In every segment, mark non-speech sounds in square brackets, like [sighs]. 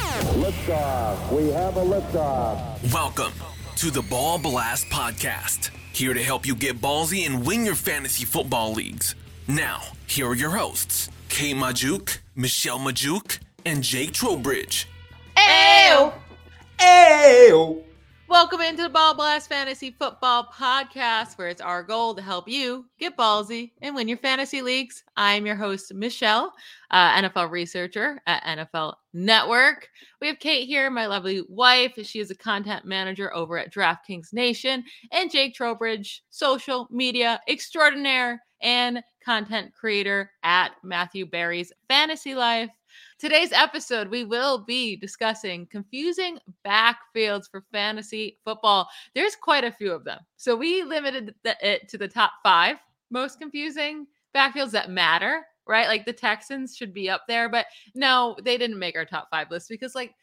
Liftoff. We have a liftoff. Welcome to the Ball Blast Podcast. Here to help you get ballsy and win your fantasy football leagues. Now, here are your hosts, Kay Magdziuk, Michelle Magdziuk, and Jake Trowbridge. Ew. Ew. Welcome into the Ball Blast Fantasy Football Podcast, where it's our goal to help you get ballsy and win your fantasy leagues. I'm your host, Michelle, uh, NFL researcher at NFL Network. We have Kate here, my lovely wife. She is a content manager over at DraftKings Nation, and Jake Trowbridge, social media extraordinaire and content creator at Matthew Berry's Fantasy Life. Today's episode, we will be discussing confusing backfields for fantasy football. There's quite a few of them. So we limited the, it to the top five most confusing backfields that matter, right? Like the Texans should be up there, but no, they didn't make our top five list because, like,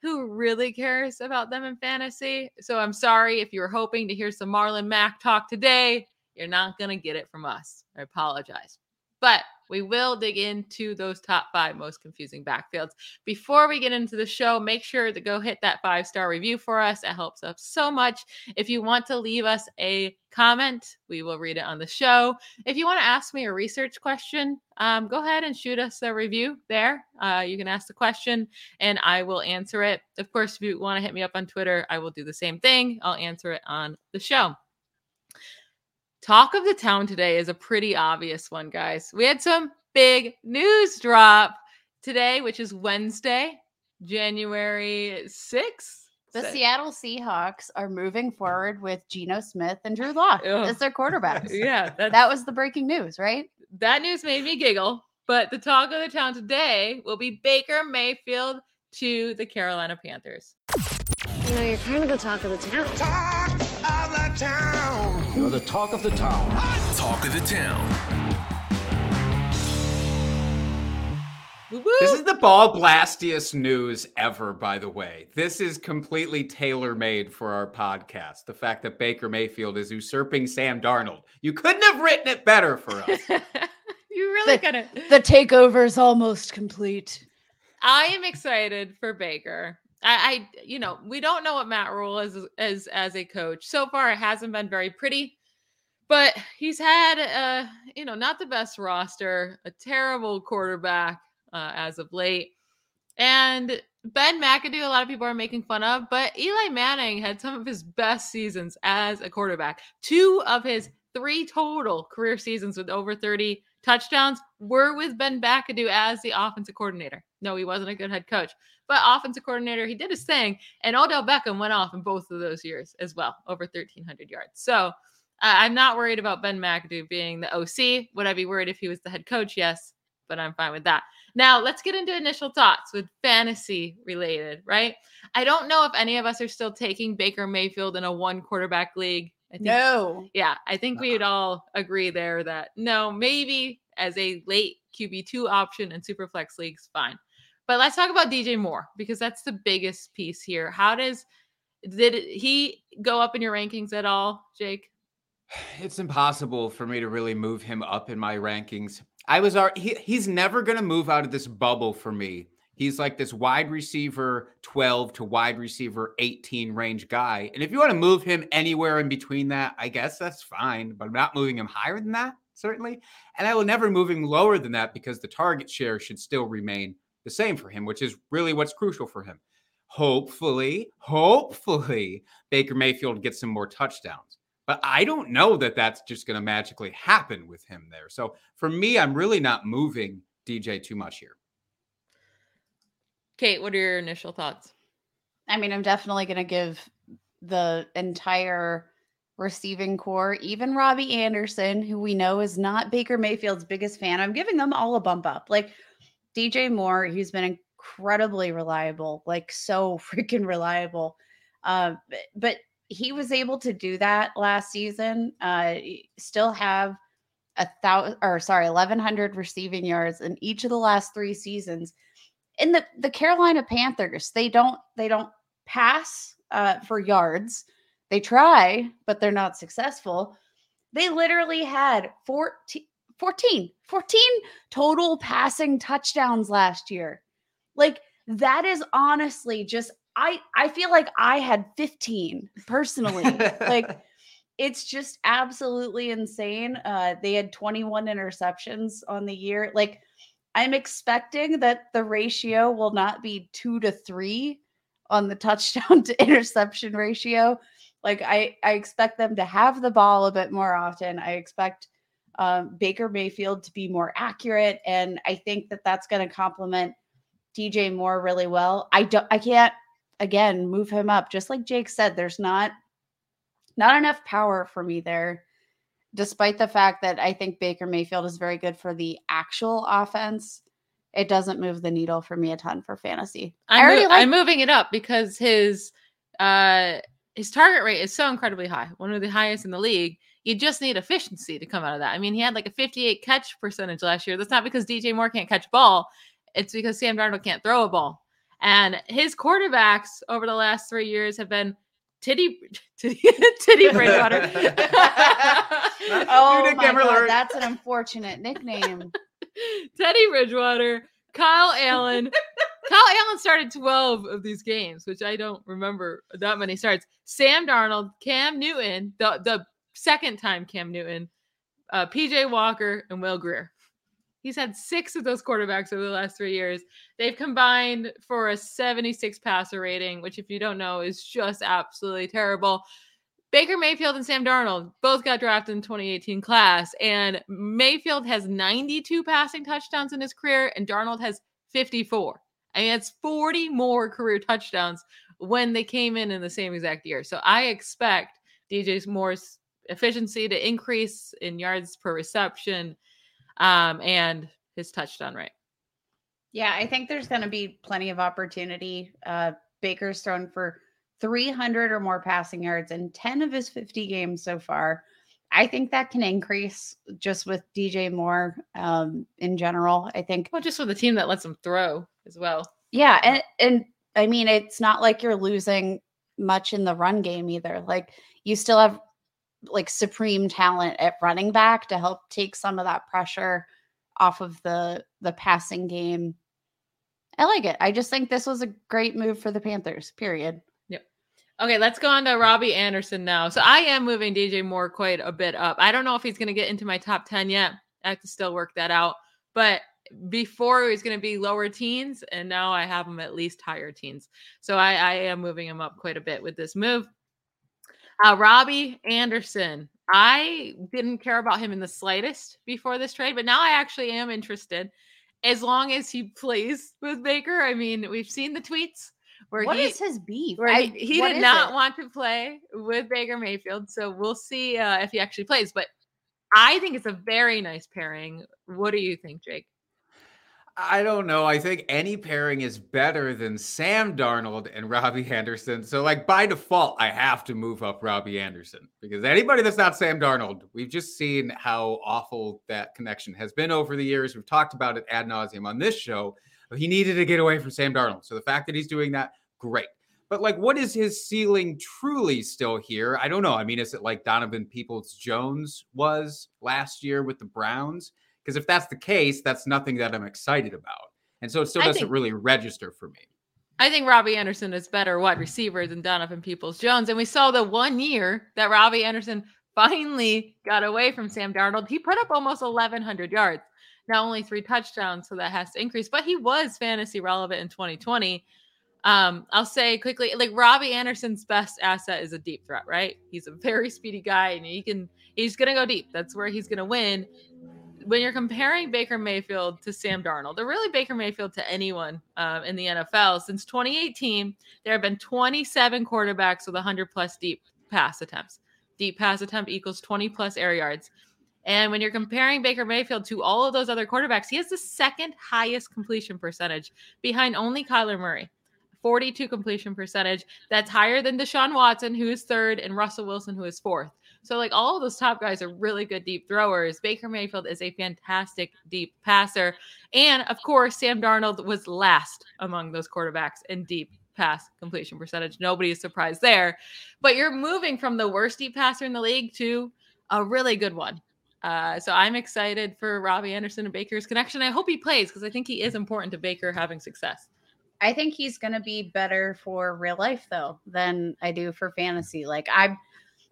who really cares about them in fantasy? So I'm sorry if you were hoping to hear some Marlon Mack talk today. You're not going to get it from us. I apologize. But we will dig into those top five most confusing backfields. Before we get into the show, make sure to go hit that five star review for us. It helps us so much. If you want to leave us a comment, we will read it on the show. If you want to ask me a research question, um, go ahead and shoot us a review there. Uh, you can ask the question and I will answer it. Of course, if you want to hit me up on Twitter, I will do the same thing. I'll answer it on the show. Talk of the town today is a pretty obvious one, guys. We had some big news drop today, which is Wednesday, January 6th. The So- Seattle Seahawks are moving forward with Geno Smith and Drew Lock Ugh. as their quarterbacks. [laughs] yeah, that, That was the breaking news, right? that news made me giggle. But the talk of the town today will be Baker Mayfield to the Carolina Panthers. You know, you're kind of the talk of the town. You're the talk of the town. Talk of the town. Woo-woo! This is the ball blastiest news ever, by the way. This is completely tailor made for our podcast. The fact that Baker Mayfield is usurping Sam Darnold. You couldn't have written it better for us. [laughs] you really The- gotta. The takeover is almost complete. I am excited for Baker. I, I, you know, we don't know what Matt Rhule is as as a coach. So far, it hasn't been very pretty, but he's had, uh, you know, not the best roster, a terrible quarterback uh, as of late, and Ben McAdoo. A lot of people are making fun of, but Eli Manning had some of his best seasons as a quarterback. Two of his three total career seasons with over thirty touchdowns were with Ben McAdoo as the offensive coordinator. No, he wasn't a good head coach, but offensive coordinator, he did his thing. And Odell Beckham went off in both of those years as well, over 1,300 yards. So uh, I'm not worried about Ben McAdoo being the OC. Would I be worried if he was the head coach? Yes, but I'm fine with that. Now, let's get into initial thoughts with fantasy related, right? I don't know if any of us are still taking Baker Mayfield in a one quarterback league. I think No. yeah, I think we'd all agree there that no, maybe as a late QB2 option in Superflex leagues, fine. But let's talk about DJ Moore because that's the biggest piece here. How does did he go up in your rankings at all, Jake? it's impossible for me to really move him up in my rankings. I was he, he's never going to move out of this bubble for me. He's like this wide receiver 12 to wide receiver 18 range guy. And if you want to move him anywhere in between that, I guess that's fine, but I'm not moving him higher than that, certainly. And I will never move him lower than that because the target share should still remain the same for him, which is really what's crucial for him. Hopefully, hopefully, Baker Mayfield gets some more touchdowns. But I don't know that that's just going to magically happen with him there. So for me, I'm really not moving DJ too much here. Kate, what are your initial thoughts? I mean, I'm definitely going to give the entire receiving corps, even Robbie Anderson, who we know is not Baker Mayfield's biggest fan, I'm giving them all a bump up. Like DJ Moore, he's been incredibly reliable, like so [laughs] freaking reliable. Uh, but, he was able to do that last season. Uh, still have a thousand or sorry, eleven hundred receiving yards in each of the last three seasons. In the the Carolina Panthers, they don't they don't pass uh, for yards. They try, but they're not successful. They literally had 14, 14, 14 total passing touchdowns last year. Like that is honestly just I I feel like I had 15 personally. like [laughs] it's just absolutely insane. Uh they had 21 interceptions on the year. Like I'm expecting that the ratio will not be 2 to 3 on the touchdown [laughs] to interception ratio. Like I I expect them to have the ball a bit more often. I expect um, Baker Mayfield to be more accurate, and I think that that's going to complement DJ Moore really well. I don't I can't again move him up. Just like Jake said, there's not not enough power for me there. Despite the fact that I think Baker Mayfield is very good for the actual offense, it doesn't move the needle for me a ton for fantasy. I'm, mo- like- I'm moving it up because his uh his target rate is so incredibly high, one of the highest in the league. You just need efficiency to come out of that. I mean, he had like a 58 catch percentage last year. That's not because DJ Moore can't catch a ball. It's because Sam Darnold can't throw a ball. And his quarterbacks over the last three years have been Titty Titty, titty Bridgewater. [laughs] oh my God, that's an unfortunate nickname. [laughs] Teddy Bridgewater, Kyle Allen. Kyle Allen started 12 of these games, which I don't remember that many starts. Sam Darnold, Cam Newton, the, the second time Cam Newton, uh, PJ Walker, and Will Grier. He's had six of those quarterbacks over the last three years. They've combined for a 76 passer rating, which, if you don't know, is just absolutely terrible. Baker Mayfield and Sam Darnold both got drafted in 2018 class, and Mayfield has 92 passing touchdowns in his career, and Darnold has 54. I mean, it's 40 more career touchdowns when they came in in the same exact year. So I expect DJ Moore's efficiency to increase in yards per reception um, and his touchdown rate. Yeah, I think there's going to be plenty of opportunity. Uh, Baker's thrown for 300 or more passing yards in 10 of his 50 games so far. I think that can increase just with DJ Moore um, in general. I think. Well, just with a team that lets him throw as well. Yeah, and and I mean, it's not like you're losing much in the run game either. Like you still have like supreme talent at running back to help take some of that pressure off of the the passing game. I like it. I just think this was a great move for the Panthers. Period. Yep. Okay, let's go on to Robbie Anderson now. So I am moving DJ Moore quite a bit up. I don't know if he's going to get into my top 10 yet. I have to still work that out. But before he was going to be lower teens, and now I have him at least higher teens. So I, I am moving him up quite a bit with this move. Uh, Robbie Anderson. I didn't care about him in the slightest before this trade, but now I actually am interested as long as he plays with Baker. I mean, we've seen the tweets where what he, is his beef? Where I, he, he did not it? want to play with Baker Mayfield. So we'll see uh, if he actually plays. But I think it's a very nice pairing. What do you think, Jake? I don't know. I think any pairing is better than Sam Darnold and Robbie Anderson. So, like by default, I have to move up Robbie Anderson because anybody that's not Sam Darnold, we've just seen how awful that connection has been over the years. We've talked about it ad nauseum on this show. He needed to get away from Sam Darnold. So the fact that he's doing that, great. But like, what is his ceiling truly still here? I don't know. I mean, is it like Donovan Peoples Jones was last year with the Browns? Because if that's the case, that's nothing that I'm excited about. And so it still doesn't think, really register for me. I think Robbie Anderson is better wide receiver than Donovan Peoples Jones. And we saw the one year that Robbie Anderson finally got away from Sam Darnold. He put up almost 1,100 yards. Now only three touchdowns, so that has to increase. But he was fantasy relevant in 2020. Um, I'll say quickly, like Robbie Anderson's best asset is a deep threat, right? He's a very speedy guy, and he can he's gonna go deep. That's where he's gonna win when you're comparing Baker Mayfield to Sam Darnold, or really Baker Mayfield to anyone um, in the NFL, since 2018, there have been 27 quarterbacks with 100 plus deep pass attempts. Deep pass attempt equals 20 plus air yards. And when you're comparing Baker Mayfield to all of those other quarterbacks, he has the second highest completion percentage behind only Kyler Murray. 42 completion percentage. That's higher than Deshaun Watson, who is third, and Russell Wilson, who is fourth. So, like, all of those top guys are really good deep throwers. Baker Mayfield is a fantastic deep passer. And of course, Sam Darnold was last among those quarterbacks in deep pass completion percentage. Nobody is surprised there. But you're moving from the worst deep passer in the league to a really good one. Uh, so I'm excited for Robbie Anderson and Baker's connection. I hope he plays because I think he is important to Baker having success. I think he's going to be better for real life though than I do for fantasy. Like I'm,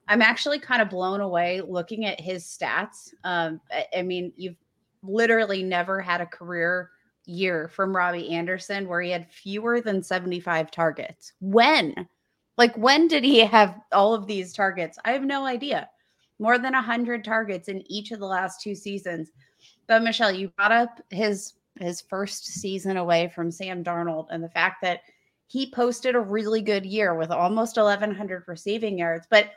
I'm actually kind of blown away looking at his stats. Um, I, I mean, you've literally never had a career year from Robbie Anderson where he had fewer than 75 targets. When? Like when did he have all of these targets? I have no idea. More than 100 targets in each of the last two seasons. But Michelle, you brought up his his first season away from Sam Darnold and the fact that he posted a really good year with almost 1100 receiving yards, but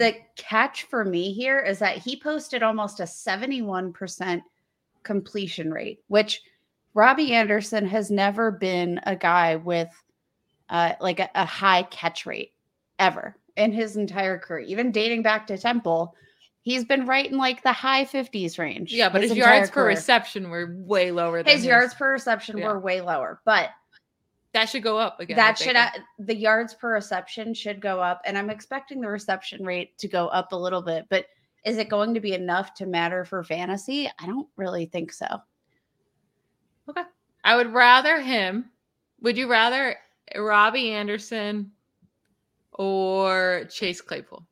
the catch for me here is that he posted almost a 71% completion rate, which Robbie Anderson has never been a guy with uh, like a, a high catch rate ever in his entire career, even dating back to Temple. He's been right in like the high 50s range. Yeah, but his, his yards per reception were way lower. His, his yards per reception yeah. were way lower, but that should go up again. That should uh, the yards per reception should go up, and I'm expecting the reception rate to go up a little bit. But is it going to be enough to matter for fantasy? I don't really think so. Okay. I would rather him. Would you rather Robbie Anderson or Chase Claypool?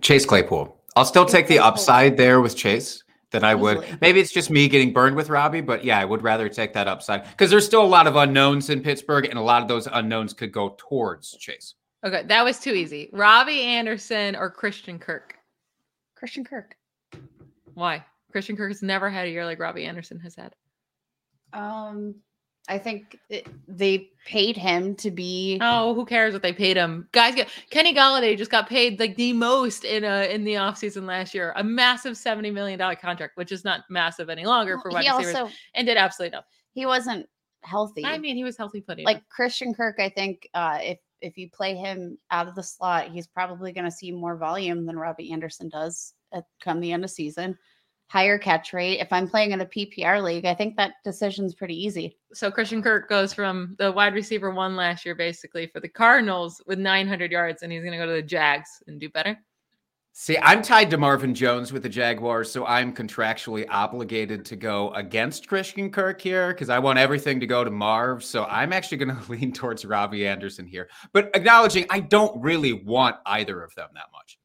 Chase Claypool. I'll still take the upside there with Chase than I would. Maybe it's just me getting burned with Robbie, but yeah, I would rather take that upside because there's still a lot of unknowns in Pittsburgh, and a lot of those unknowns could go towards Chase. Okay, that was too easy. Robbie Anderson or Christian Kirk? Christian Kirk. Why? Christian Kirk has never had a year like Robbie Anderson has had. Um, I think it, they paid him to be. Oh, who cares what they paid him? Guys, get, Kenny Golladay just got paid like the most in a in the offseason last year, a massive seventy million dollar contract, which is not massive any longer for wide receivers, also, and did absolutely nothing. He wasn't healthy. I mean, he was healthy plenty. Like Christian Kirk, I think uh, if if you play him out of the slot, he's probably going to see more volume than Robbie Anderson does at come the end of season higher catch rate. If I'm playing in a PPR league, I think that decision's pretty easy. So Christian Kirk goes from the wide receiver one last year, basically for the Cardinals with 900 yards, and he's going to go to the Jags and do better. See, I'm tied to Marvin Jones with the Jaguars, so I'm contractually obligated to go against Christian Kirk here because I want everything to go to Marv. So I'm actually going [laughs] to lean towards Robbie Anderson here, but acknowledging I don't really want either of them that much.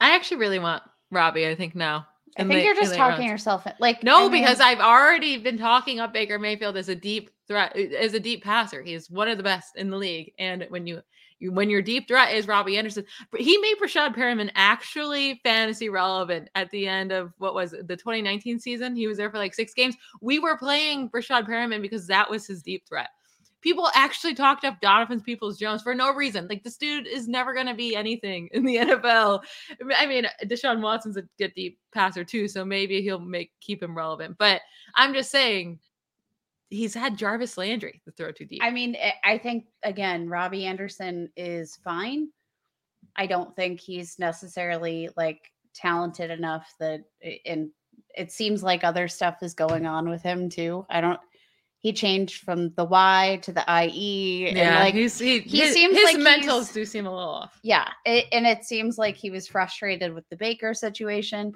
I actually really want Robbie. I think now I think you're just talking rounds. yourself like no, I mean, because I've already been talking up Baker Mayfield as a deep threat, as a deep passer. He is one of the best in the league. And when you, you when your deep threat is Robbie Anderson, he made Breshad Perriman actually fantasy relevant at the end of what was it, the 2019 season. He was there for like six games. We were playing Breshad Perriman because that was his deep threat people actually talked up Donovan Peoples Jones for no reason. Like this dude is never going to be anything in the [laughs] NFL. I mean, Deshaun Watson's a good deep passer too, so maybe he'll make keep him relevant. But I'm just saying he's had Jarvis Landry to throw too deep. I mean, eh, I think again, Robbie Anderson is fine. I don't think he's necessarily like talented enough that eh, and it seems like other stuff is going on with him too. I don't he changed from the Y to the IE. Yeah, and like he's, he, he his, seems his like mentals do seem a little off. Yeah, it, and it seems like he was frustrated with the Baker situation.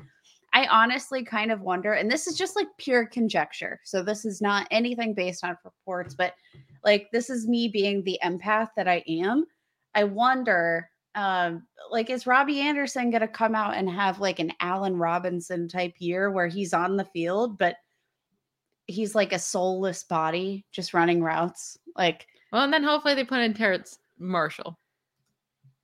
I honestly kind of wonder, and this is just like pure conjecture. So this is not anything based on reports, but like this is me being the empath that I am. I wonder, um, like, is Robbie Anderson going to come out and have like an Allen Robinson type year where he's on the field, but he's like a soulless body just running routes. Like, well, and then hopefully they put in Terrace Marshall.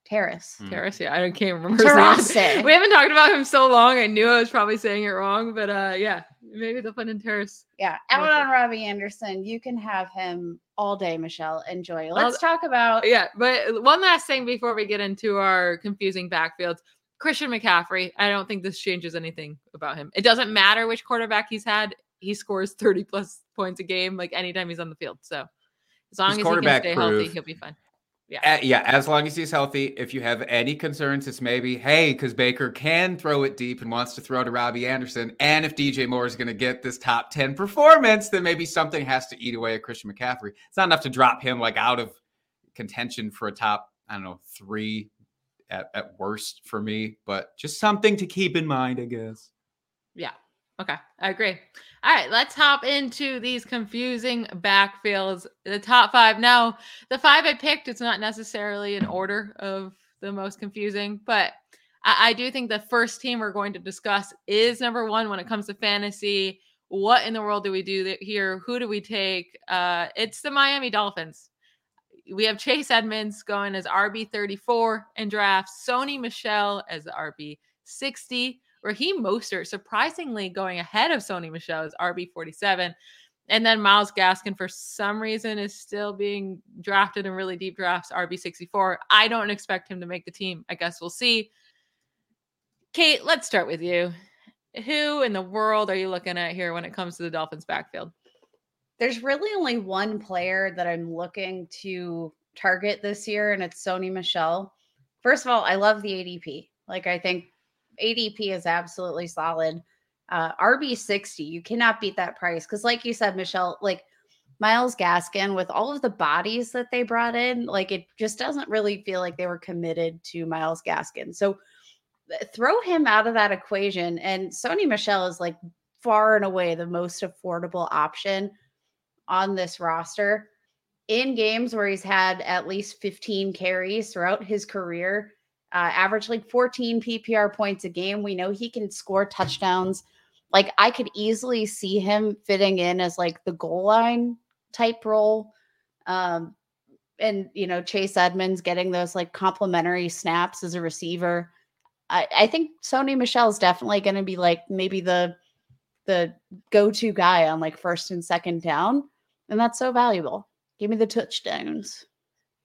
Terrace. Mm. Terrace, yeah, I don't can't remember. Terrace. [laughs] We haven't talked about him so long. I knew I was probably saying it wrong, but uh, yeah, maybe they'll put in Terrace. Yeah, out on Robbie Anderson. You can have him all day, Michelle. Enjoy. Let's talk about. Yeah, but one last thing before we get into our confusing backfields. Christian McCaffrey, I don't think this changes anything about him. It doesn't matter which quarterback he's had he scores 30 plus points a game like anytime he's on the field. So As long as he can stay healthy, he'll be fine. Yeah. Uh, yeah, as long as he's healthy. If you have any concerns, it's maybe, hey, because Baker can throw it deep and wants to throw to Robbie Anderson. And if DJ Moore is going to get this top 10 performance, then maybe something has to eat away at Christian McCaffrey. It's not enough to drop him like out of contention for a top, I don't know, three at, at worst for me, but just something to keep in mind, I guess. Yeah. Okay. I agree. All right, let's hop into these confusing backfields. The top five. Now, the five I picked, it's not necessarily in order of the most confusing, but I, I do think the first team we're going to discuss is number one when it comes to fantasy. What in the world do we do here? Who do we take? Uh, it's the Miami Dolphins. We have Chase Edmonds going as RB 34 in drafts, Sony Michel as RB 60. Raheem Mostert surprisingly going ahead of Sony Michel's RB47. And then Myles Gaskin, for some reason, is still being drafted in really deep drafts, RB64. I don't expect him to make the team. I guess we'll see. Kate, let's start with you. Who in the world are you looking at here when it comes to the Dolphins backfield? There's really only one player that I'm looking to target this year, and it's Sony Michel. First of all, I love the ADP. Like, I think ADP is absolutely solid. Uh, RB60, you cannot beat that price. Because, like you said, Michelle, like Myles Gaskin, with all of the bodies that they brought in, like it just doesn't really feel like they were committed to Myles Gaskin. So uh, throw him out of that equation. And Sony Michel is like far and away the most affordable option on this roster. In games where he's had at least 15 carries throughout his career, uh, average like 14 PPR points a game. We know he can score touchdowns. Like I could easily see him fitting in as like the goal line type role. Um, and you know, Chase Edmonds getting those like complimentary snaps as a receiver. I, I think Sony Michel is definitely going to be like maybe the the go-to guy on like first and second down, and that's so valuable. Give me the touchdowns.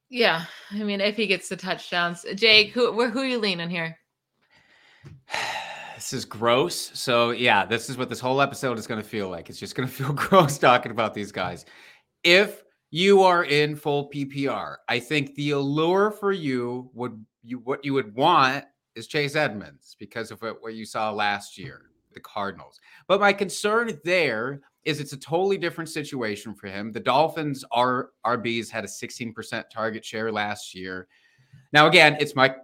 Yeah, I mean, if he gets the touchdowns, Jake, who who are you leaning here? This is gross. So yeah, this is what this whole episode is going to feel like. It's just going [laughs] to feel gross talking about these guys. If you are in full PPR, I think the allure for you would you what you would want is Chase Edmonds because of what you saw last year, the Cardinals. But my concern there is it's a totally different situation for him. The Dolphins are RBs had a 16% target share last year. Now again, it's Mike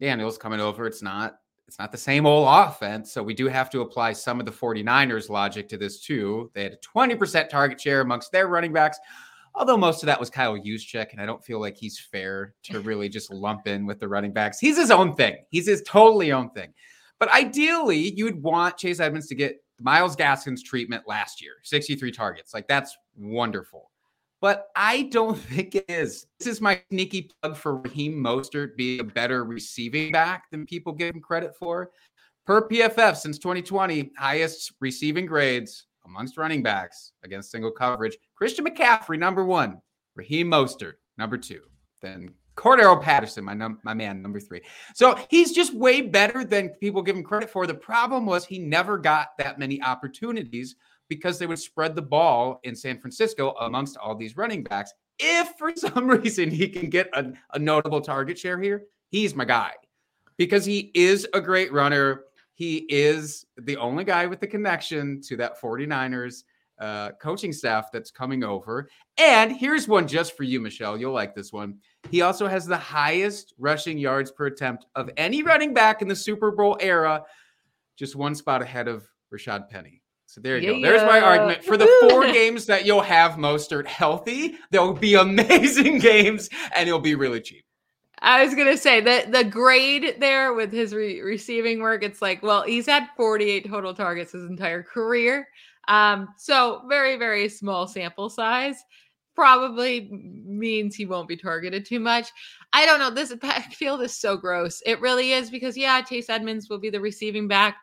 Daniels coming over. It's not it's not the same old offense, so we do have to apply some of the 49ers logic to this too. They had a 20% target share amongst their running backs. Although most of that was Kyle Juszczyk, and I don't feel like he's fair to [laughs] really just lump in with the running backs. He's his own thing. He's his totally own thing. But ideally, you'd want Chase Edmonds to get Myles Gaskin's treatment last year 63 targets. Like that's wonderful. But I don't [laughs] think it is. This is my sneaky plug for Raheem Mostert being a better receiving back than people give him credit for. Per PFF since 2020, highest receiving grades amongst running backs against single coverage. Christian McCaffrey, number one. Raheem Mostert, number two. Then Cordarrelle Patterson, my num- my man, number three. So he's just way better than people give him credit for. The problem was he never got that many opportunities because they would spread the ball in San Francisco amongst all these running backs. If for [laughs] some reason he can get a, a notable target share here, he's my guy because he is a great runner. He is the only guy with the connection to that 49ers uh, coaching staff that's coming over. And here's one just for you, Michelle. You'll like this one. He also has the highest rushing yards per attempt of any running back in the Super Bowl era, just one spot ahead of Rashaad Penny. So there you yeah. go. There's my argument. For the four [laughs] games that you'll have Mostert healthy, there'll be amazing [laughs] games and it'll be really cheap. I was gonna say that the grade there with his re- receiving work, it's like, well, he's had 48 total targets his entire career. Um, so very, very small sample size probably means he won't be targeted too much. I don't know. This backfield is so gross. It really is because yeah, Chase Edmonds will be the receiving back.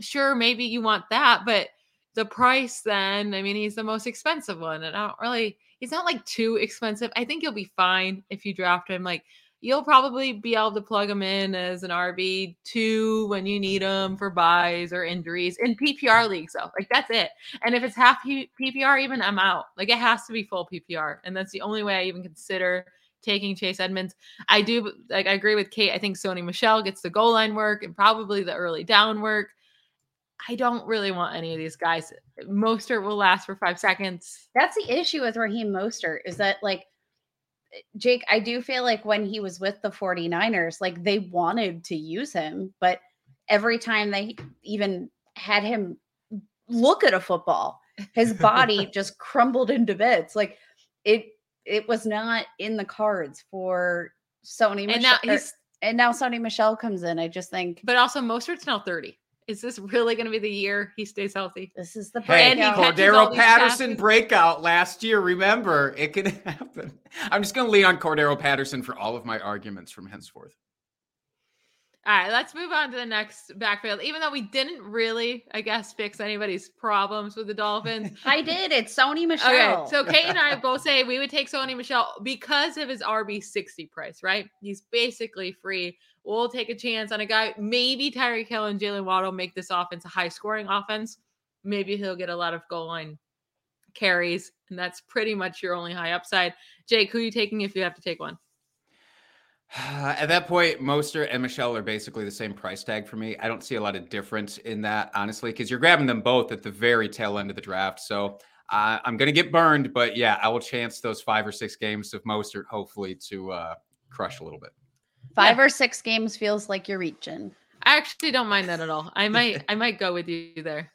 Sure, maybe you want that, but the price then, I mean, he's the most expensive one. And I don't really he's not like too expensive. I think you'll be fine if you draft him like you'll probably be able to plug him in as an RB two when you need him for buys or injuries in PPR leagues. Though, like that's it. And if it's half PPR, even I'm out. Like it has to be full PPR, and that's the only way I even consider taking Chase Edmonds. I do like I agree with Kate. I think Sony Michel gets the goal line work and probably the early down work. I don't really want any of these guys. Mostert will last for five seconds. That's the issue with Raheem Mostert is that like Eh, Jake, I do feel like when he was with the 49ers, like they wanted to use him, but every time they even had him look at a football, his body [laughs] just crumbled into bits. Like it it was not in the cards for Sony And Michel. now he's and now Sony Michel comes in. I just think but also Mostert's now 30. Is this really going to be the year he stays healthy? this is the Hey, And breakout. catches all Cordarrelle Patterson passes. breakout last year. Remember, it can [laughs] happen. I'm just going to lean on Cordarrelle Patterson for all of my arguments from henceforth. All right, let's move on to the next backfield. Even though we didn't really, I guess, fix anybody's problems with the Dolphins. [laughs] I did. It's Sony Michel. Okay, so Kate and I [laughs] both say we would take Sony Michel because of his RB 60 price, right? He's basically free. We'll take a chance on a guy. Maybe Tyreek Hill and Jalen Waddle make this offense a high scoring offense. Maybe he'll get a lot of goal line carries, and that's pretty much your only high upside. Jake, who are you taking if you have to take one? [sighs] At that point, Mostert and Michel are basically the same price tag for me. I don't see a lot of difference in that, honestly, because you're grabbing them both at the very tail end of the draft. So uh, I'm going to get burned, but yeah, I will chance those five or six games of Mostert, hopefully, to uh, crush a little bit. Five or six games feels like you're reaching. I actually don't mind that at all. I might I might go with you there.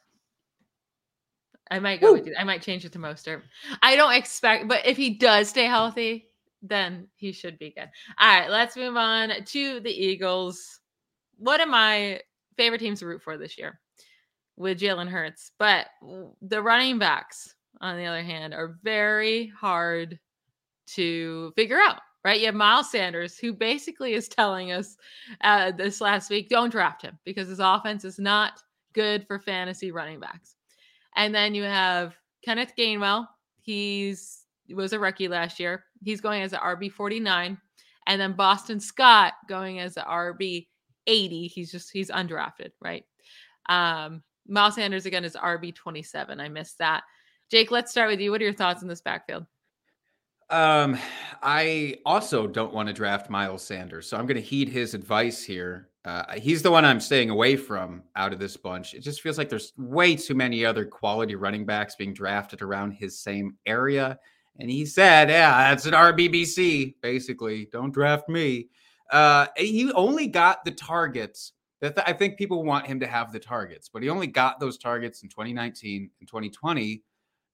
I might go with you. I might change it to Mostert. I don't expect, but if he does stay healthy, then he should be good. All right, let's move on to the Eagles. One of my favorite teams to root for this year with Jalen Hurts, but the running backs, on the other hand, are very hard to figure out. Right, you have Miles Sanders, who basically is telling us uh, this last week, don't draft him because his offense is not good for fantasy running backs. And then you have Kenneth Gainwell. He's was a rookie last year. He's going as an RB 49. And then Boston Scott going as an RB 80. He's just he's undrafted, right? Um, Miles Sanders again is RB 27. I missed that. Jake, let's start with you. What are your thoughts on this backfield? Um, I also don't want to draft Miles Sanders, so I'm going to heed his advice here. Uh, he's the one I'm staying away from out of this bunch. It just feels like there's way too many other quality running backs being drafted around his same area. And he said, "Yeah, that's an RBBC, basically. Don't draft me." Uh, he only got the targets that I think people want him to have the targets, but he only got those targets in 2019 and 2020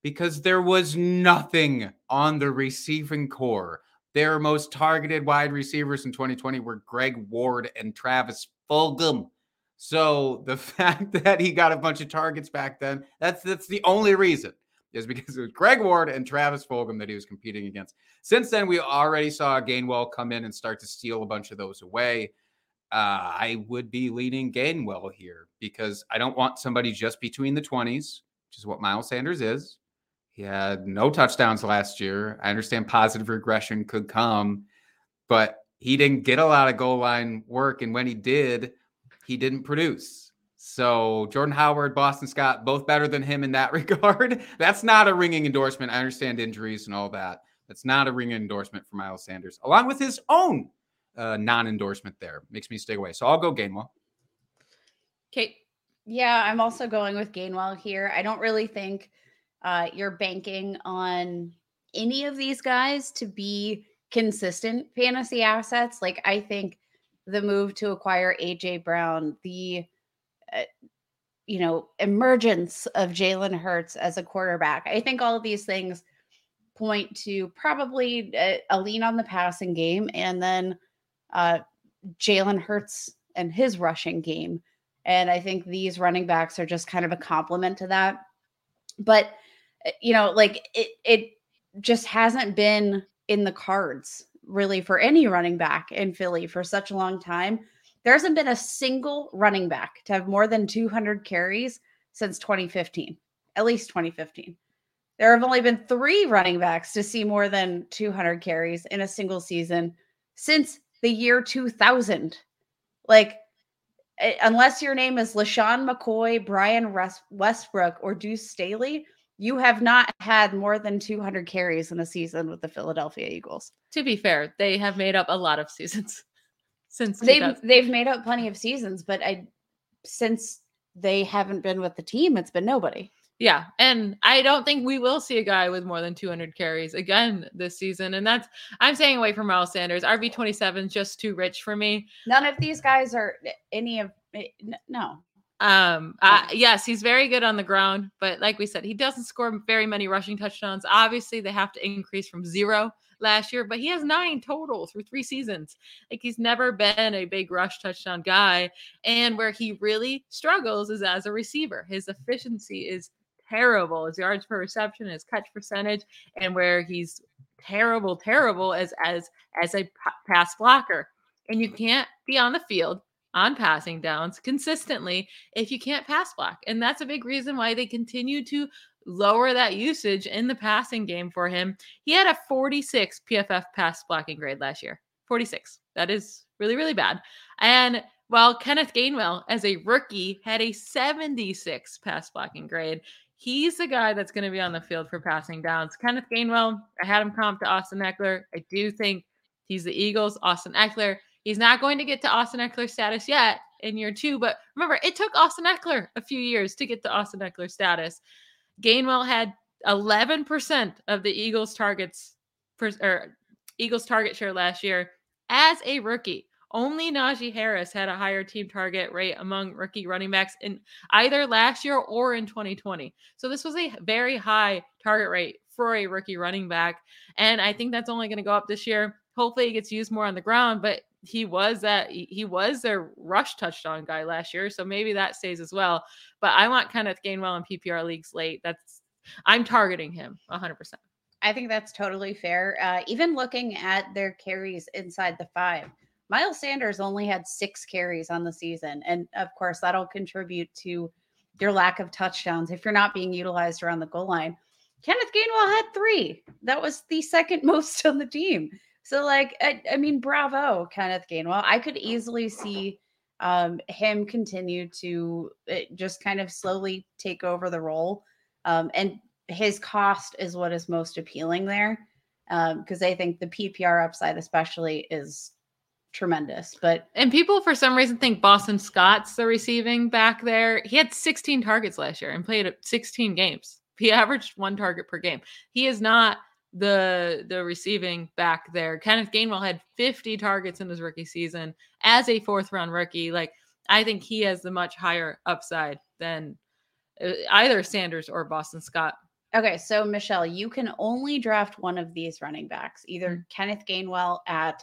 because there was nothing on the receiving corps. Their most targeted wide receivers in 2020 were Greg Ward and Travis Fulgham. So the [laughs] fact that he got a bunch of targets back then, that's that's the only reason is because it was Greg Ward and Travis Fulgham that he was competing against. Since then, we already saw Gainwell come in and start to steal a bunch of those away. Uh, I would be leaning Gainwell here because I don't want somebody just between the 20s, which is what Miles Sanders is. He had no touchdowns last year. I understand positive regression could come, but he didn't get a lot of goal line work. And when he did, he didn't produce. So Jordan Howard, Boston Scott, both better than him in that [laughs] regard. That's not a ringing endorsement. I understand injuries and all that. That's not a ringing endorsement for Miles Sanders, along with his own uh, non-endorsement there. Makes me stay away. So I'll go Gainwell. Kate. Yeah, I'm also going with Gainwell here. I don't really think uh, you're banking on any of these guys to be consistent fantasy assets. Like I think the move to acquire AJ Brown, the uh, you know emergence of Jalen Hurts as a quarterback. I think all of these things point to probably a, a lean on the passing game, and then uh, Jalen Hurts and his rushing game. And I think these running backs are just kind of a complement to that. But uh, you know, like it it just hasn't been in the cards really for any running back in Philly for such a long time. There hasn't been a single running back to have more than 200 carries since 2015, at least 2015. There have only been three running backs to see more than 200 carries in a single season since the year 2000. Like, eh, unless your name is LeSean McCoy, Brian Westbrook, or Deuce Staley, you have not had more than 200 carries in a season with the Philadelphia Eagles. To be fair, they have made up a lot of seasons [laughs] since they've they've made up plenty of seasons, but I since they haven't been with the team, it's been nobody. Yeah, and I don't think we will see a guy with more than 200 carries again this season. And that's I'm staying away from Miles Sanders. RB 27 is just too rich for me. None of these guys are any of eh, no. Um, uh, yes, he's very good on the ground, but like we said, he doesn't score very many rushing touchdowns. Obviously, they have to increase from zero last year, but he has nine total through three seasons. Like he's never been a big rush touchdown guy. And where he really struggles is as a receiver. His efficiency is terrible. His yards per reception, his catch percentage, and where he's terrible, terrible as as as a pass blocker. And you can't be on the field on passing downs consistently if you can't pass block. And that's a big reason why they continue to lower that usage in the passing game for him. He had a 46 PFF pass blocking grade last year. 46. That is really, really bad. And while Kenneth Gainwell, as a rookie, had a 76 pass blocking grade, he's the guy that's going to be on the field for passing downs. Kenneth Gainwell, I had him comp to Austin Ekeler. I do think he's the Eagles. Austin Ekeler He's not going to get to Austin Ekeler status yet in year two, but remember, it took Austin Ekeler a few years to get to Austin Ekeler status. Gainwell had 11% of the Eagles' targets for, or Eagles' target share last year as a rookie. Only Najee Harris had a higher team target rate among rookie running backs in either last year or in 2020. So this was a very high target rate for a rookie running back. And I think that's only going to go up this year. Hopefully, he gets used more on the ground, but he was that he was their rush touchdown guy last year, so maybe that stays as well. But I want Kenneth Gainwell in PPR leagues late. That's I'm targeting him 100. percent I think that's totally fair. Uh, even looking at their carries inside the five, Miles Sanders only had six carries on the season, and of course that'll contribute to your lack of touchdowns if you're not being utilized around the goal line. Kenneth Gainwell had three. That was the second [laughs] most on the team. So, like, I, I mean, bravo, Kenneth Gainwell. I could easily see um, him continue to eh, just kind of slowly take over the role. Um, and his cost is what is most appealing there because um, I think the PPR upside, especially, is tremendous. But and people for some reason think Boston Scott's the receiving back there. He had 16 targets last year and played 16 games. He averaged one target per game. He is not the the receiving back there. Kenneth Gainwell had 50 targets in his rookie season as a fourth round rookie. Like I think he has the much higher upside than uh, either Sanders or Boston Scott. Okay, so Michelle, you can only draft one of these running backs, either mm-hmm. Kenneth Gainwell at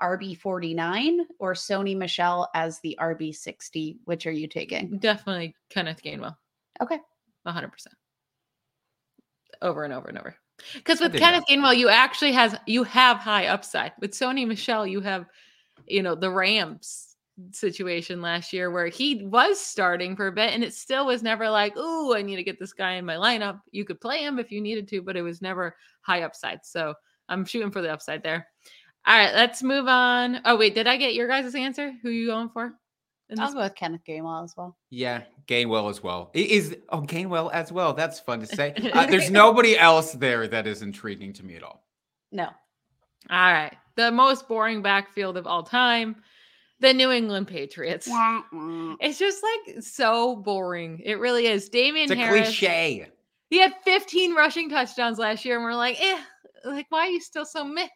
RB 49 or Sony Michel as the RB 60. Which are you taking? Definitely Kenneth Gainwell. Okay. 100%. Over and over and over. Because with Kenneth Gainwell, you actually has you have high upside. With Sony Michel, you have, you know, the Rams situation last year where he was starting for a bit and it still was never like, oh, I need to get this guy in my lineup. You could play him if you needed to, but it was never high upside. So I'm shooting for the upside there. All right, let's move on. Oh, wait, did I get your guys' answer? Who you going for? I'll go with Kenneth Gainwell as well. Yeah, Gainwell as well. Is oh Gainwell as well? That's fun to say. [laughs] Uh, there's nobody else there that is intriguing to me at all. No. All right, the most boring backfield of all time, the New England Patriots. it's just like so boring. It really is. Damien it's a Harris. cliche. He had 15 rushing touchdowns last year, and we're like, eh, like why are you still so meh?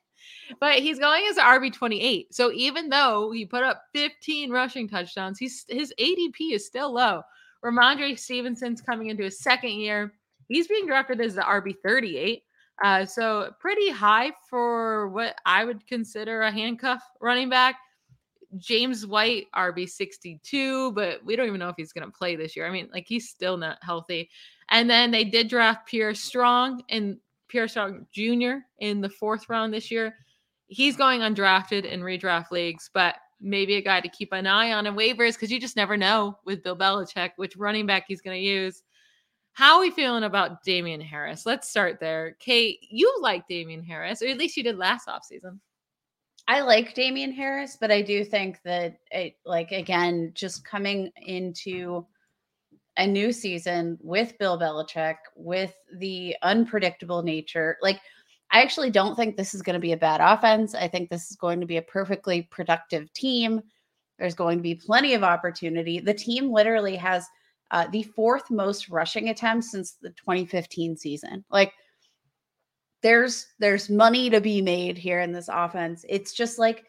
But he's going as RB 28. So even though he put up 15 rushing touchdowns, he's his ADP is still low. Rhamondre Stevenson's coming into his second year. He's being drafted as the RB 38. Uh, so pretty high for what I would consider a handcuff running back. James White, RB 62, but we don't even know if he's going to play this year. I mean, like he's still not healthy. And then they did draft Pierre Strong and Pierre Strong Jr. in the fourth round this year he's going undrafted in redraft leagues, but maybe a guy to keep an eye on in waivers because you just never know with Bill Belichick which running back he's going to use. How are we feeling about Damien Harris? Let's start there. Kate, you like Damien Harris, or at least you did last offseason. I like Damien Harris, but I do think that it, like again, just coming into a new season with Bill Belichick, with the unpredictable nature, like I actually don't think this is going to be a bad offense. I think this is going to be a perfectly productive team. There's going to be plenty of opportunity. The team literally has uh, the fourth most rushing attempts since the 2015 season. Like there's there's money to be made here in this offense. It's just like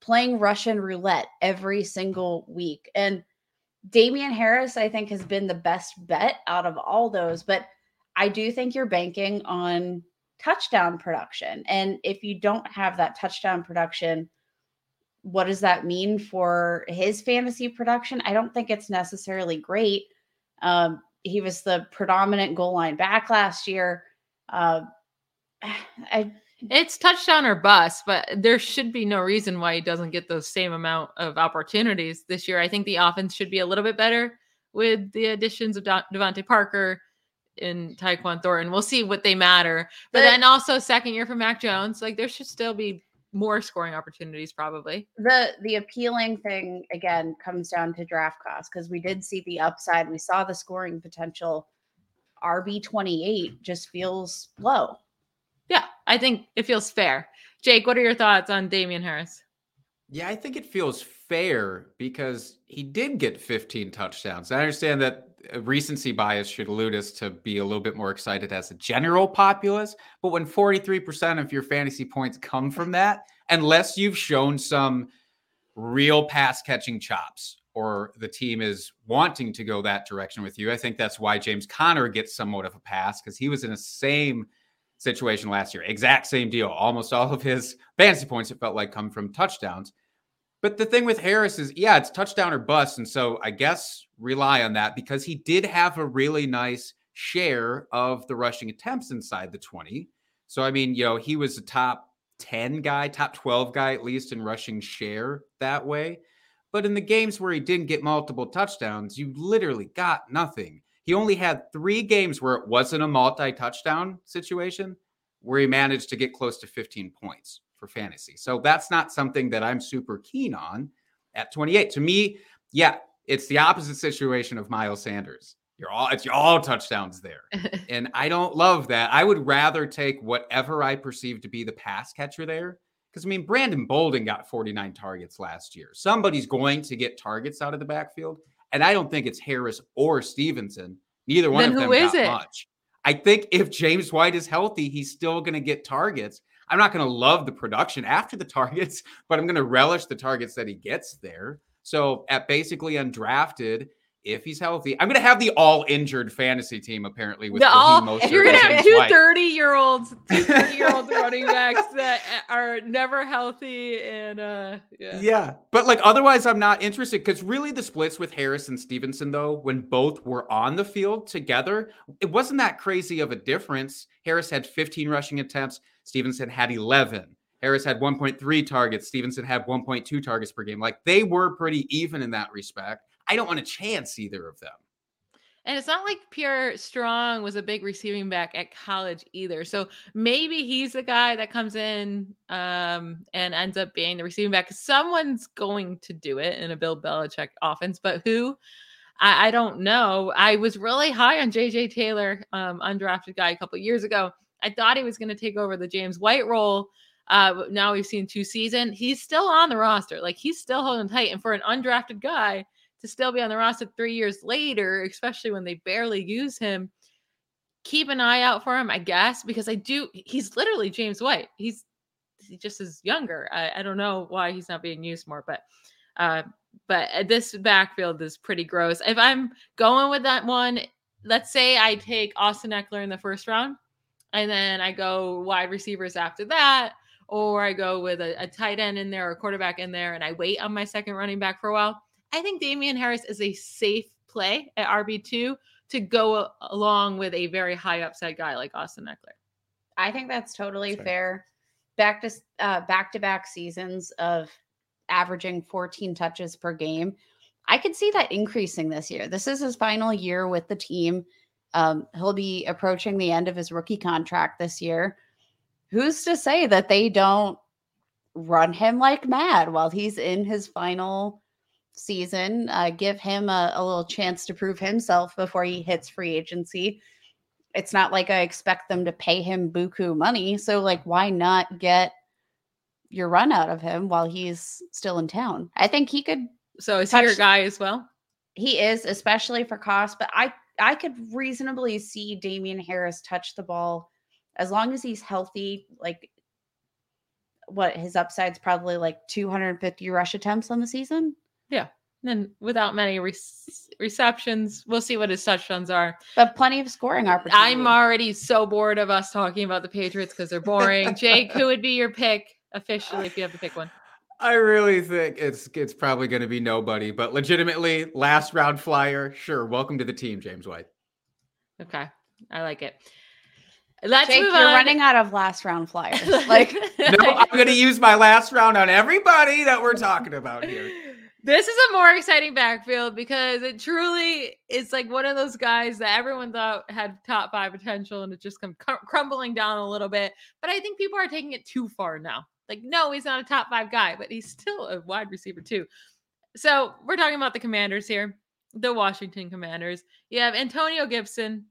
playing Russian roulette every single week. And Damien Harris, I think, has been the best bet out of all those. But I do think you're banking on touchdown production. And if you don't have that touchdown production, what does that mean for his fantasy production? I don't think it's necessarily great. Um, he was the predominant goal line back last year. Uh, [sighs] I it's touchdown or bust, but there should be no reason why he doesn't get those same amount of opportunities this year. I think the offense should be a little bit better with the additions of DeVante Parker and Tyquan Thornton. We'll see what they matter. But, but then also second year for Mac Jones, like there should still be more scoring opportunities probably. The the appealing thing again comes down to draft costs because we did see the upside. We saw the scoring potential. RB 28 just feels low. Yeah, I think it feels fair. Jake, what are your thoughts on Damien Harris? Yeah, I think it feels fair because he did get 15 touchdowns. I understand that uh, recency bias should lead us to be a little bit more excited as a general populace, but when 43% of your fantasy points come from that, unless you've shown some real pass catching chops or the team is wanting to go that direction with you, I think that's why James Conner gets somewhat of a pass because he was in the same situation last year. Exact same deal. Almost all of his fantasy points, it felt like, come from touchdowns. But the thing with Harris is, yeah, it's touchdown or bust. And so I guess rely on that because he did have a really nice share of the rushing attempts inside the 20. So, I mean, you know, he was a top 10 guy, top 12 guy, at least in rushing share that way. But in the games where he didn't get multiple touchdowns, you literally got nothing. He only had three games where it wasn't a multi touchdown situation where he managed to get close to 15 points for fantasy. So that's not something that I'm super keen on at 28. To me, yeah, it's the opposite situation of Miles Sanders. You're all it's all touchdowns there. [laughs] and I don't love that. I would rather take whatever I perceive to be the pass catcher there. Because I mean, Brandon Bolden got 49 targets last year. Somebody's going to get targets out of the backfield. And I don't think it's Harris or Stevenson. Neither one then of them is got it? much. I think if James White is healthy, he's still going to get targets. I'm not going to love the production after the [laughs] targets, but I'm going to relish the targets that he gets there. So at basically undrafted, if he's healthy. I'm going to have the all injured fantasy team apparently with the all, Mostert you're going to have two 30 year olds, [laughs] two 30 year old running backs that are never healthy. And uh, yeah. Yeah. But like otherwise, I'm not interested because really the splits with Harris and Stevenson, though, when both were on the field together, it wasn't that crazy of a difference. Harris had 15 rushing attempts, Stevenson had 11. Harris had 1.3 targets. Stevenson had 1.2 targets per game. Like they were pretty even in that respect. I don't want to chance either of them. And it's not like Pierre Strong was a big receiving back at college either. So maybe he's the guy that comes in um, and ends up being the receiving back. Someone's going to do it in a Bill Belichick offense, but who? I, I don't know. I was really high on JJ Taylor, um, undrafted guy a couple years ago. I thought he was going to take over the James White role. Uh, now we've seen two season. He's still on the roster. Like he's still holding tight. And for an undrafted guy, to still be on the roster three years later, especially when they barely use him. Keep an eye out for him, I guess, because I do. He's literally James White. He's he just is younger. I, I don't know why he's not being used more, but uh, but this backfield is pretty gross. If I'm going with that one, let's say I take Austin Ekeler in the first round, and then I go wide receivers after that, or I go with a, a tight end in there or quarterback in there, and I wait on my second running back for a while I think Damien Harris is a safe play at RB2 to go along with a very high upside guy like Austin Ekeler. I think that's totally that's fair. Back to uh, back to back seasons of averaging 14 touches per game. I could see that increasing this year. This is his final year with the team. Um, he'll be approaching the end of his rookie contract this year. Who's to say that they don't run him like mad while he's in his final season. Uh, give him a, a little chance to prove himself before he hits free agency. It's not like I expect them to pay him buku money. So, like, why not get your run out of him while he's still in town? I think he could. So, is he your guy as well? He is, especially for cost. But I, I could reasonably see Damien Harris touch the ball as long as he's healthy. Like, what his upside's probably like 250 rush attempts on the season. Yeah. And without many re- receptions, we'll see what his touchdowns are. But plenty of scoring opportunities. I'm already so bored of us talking about the Patriots because they're boring. Jake, who would be your pick officially if you have to pick one? I really think it's it's probably going to be nobody, but legitimately last round flyer. Sure, welcome to the team, James White. Okay, I like it. Let's Jake, move you're on. running out of last round [laughs] flyers. Like, no, I'm going to use my last round on everybody that we're talking about here. This is a more exciting backfield because it truly is like one of those guys that everyone thought had top five potential and it just come crumbling down a little bit. But I think people are taking it too far now. Like, no, he's not a top five guy, but he's still a wide receiver too. So we're talking about the commanders here, the Washington commanders. You have Antonio Gibson.